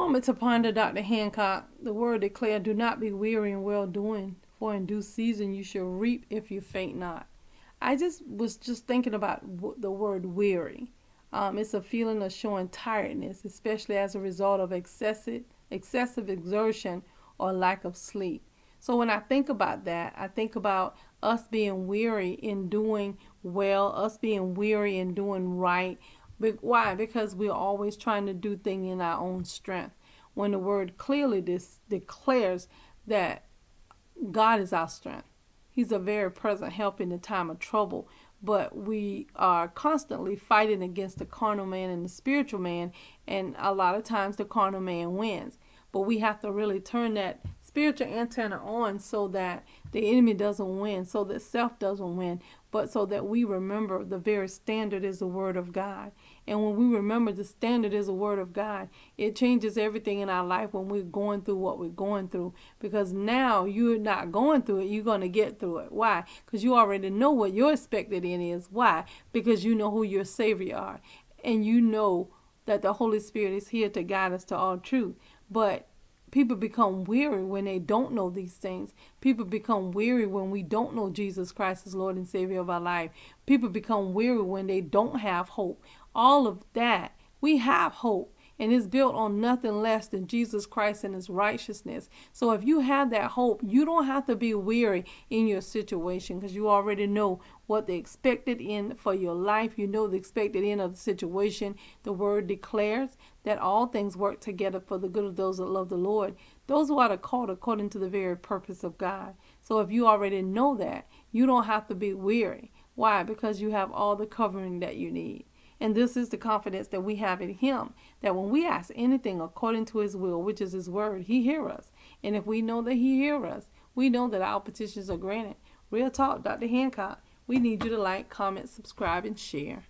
Moment to ponder, Dr. Hancock. The word declared, Do not be weary in well doing, for in due season you shall reap if you faint not. I just was just thinking about the word weary. Um, it's a feeling of showing tiredness, especially as a result of excessive excessive exertion or lack of sleep. So when I think about that, I think about us being weary in doing well, us being weary in doing right. Why? Because we're always trying to do things in our own strength. When the word clearly dis- declares that God is our strength, He's a very present help in the time of trouble. But we are constantly fighting against the carnal man and the spiritual man, and a lot of times the carnal man wins. But we have to really turn that spiritual antenna on so that the enemy doesn't win, so that self doesn't win, but so that we remember the very standard is the word of God. And when we remember the standard is the word of God, it changes everything in our life when we're going through what we're going through. Because now you're not going through it, you're going to get through it. Why? Because you already know what your expected end is. Why? Because you know who your Savior are. And you know that the Holy Spirit is here to guide us to all truth. But People become weary when they don't know these things. People become weary when we don't know Jesus Christ as Lord and Savior of our life. People become weary when they don't have hope. All of that, we have hope and it's built on nothing less than Jesus Christ and his righteousness. So if you have that hope, you don't have to be weary in your situation because you already know what the expected end for your life. You know the expected end of the situation. The word declares that all things work together for the good of those that love the Lord, those who are called according to the very purpose of God. So if you already know that, you don't have to be weary. Why? Because you have all the covering that you need. And this is the confidence that we have in Him that when we ask anything according to His will, which is His word, He hears us. And if we know that He hears us, we know that our petitions are granted. Real talk, Dr. Hancock. We need you to like, comment, subscribe, and share.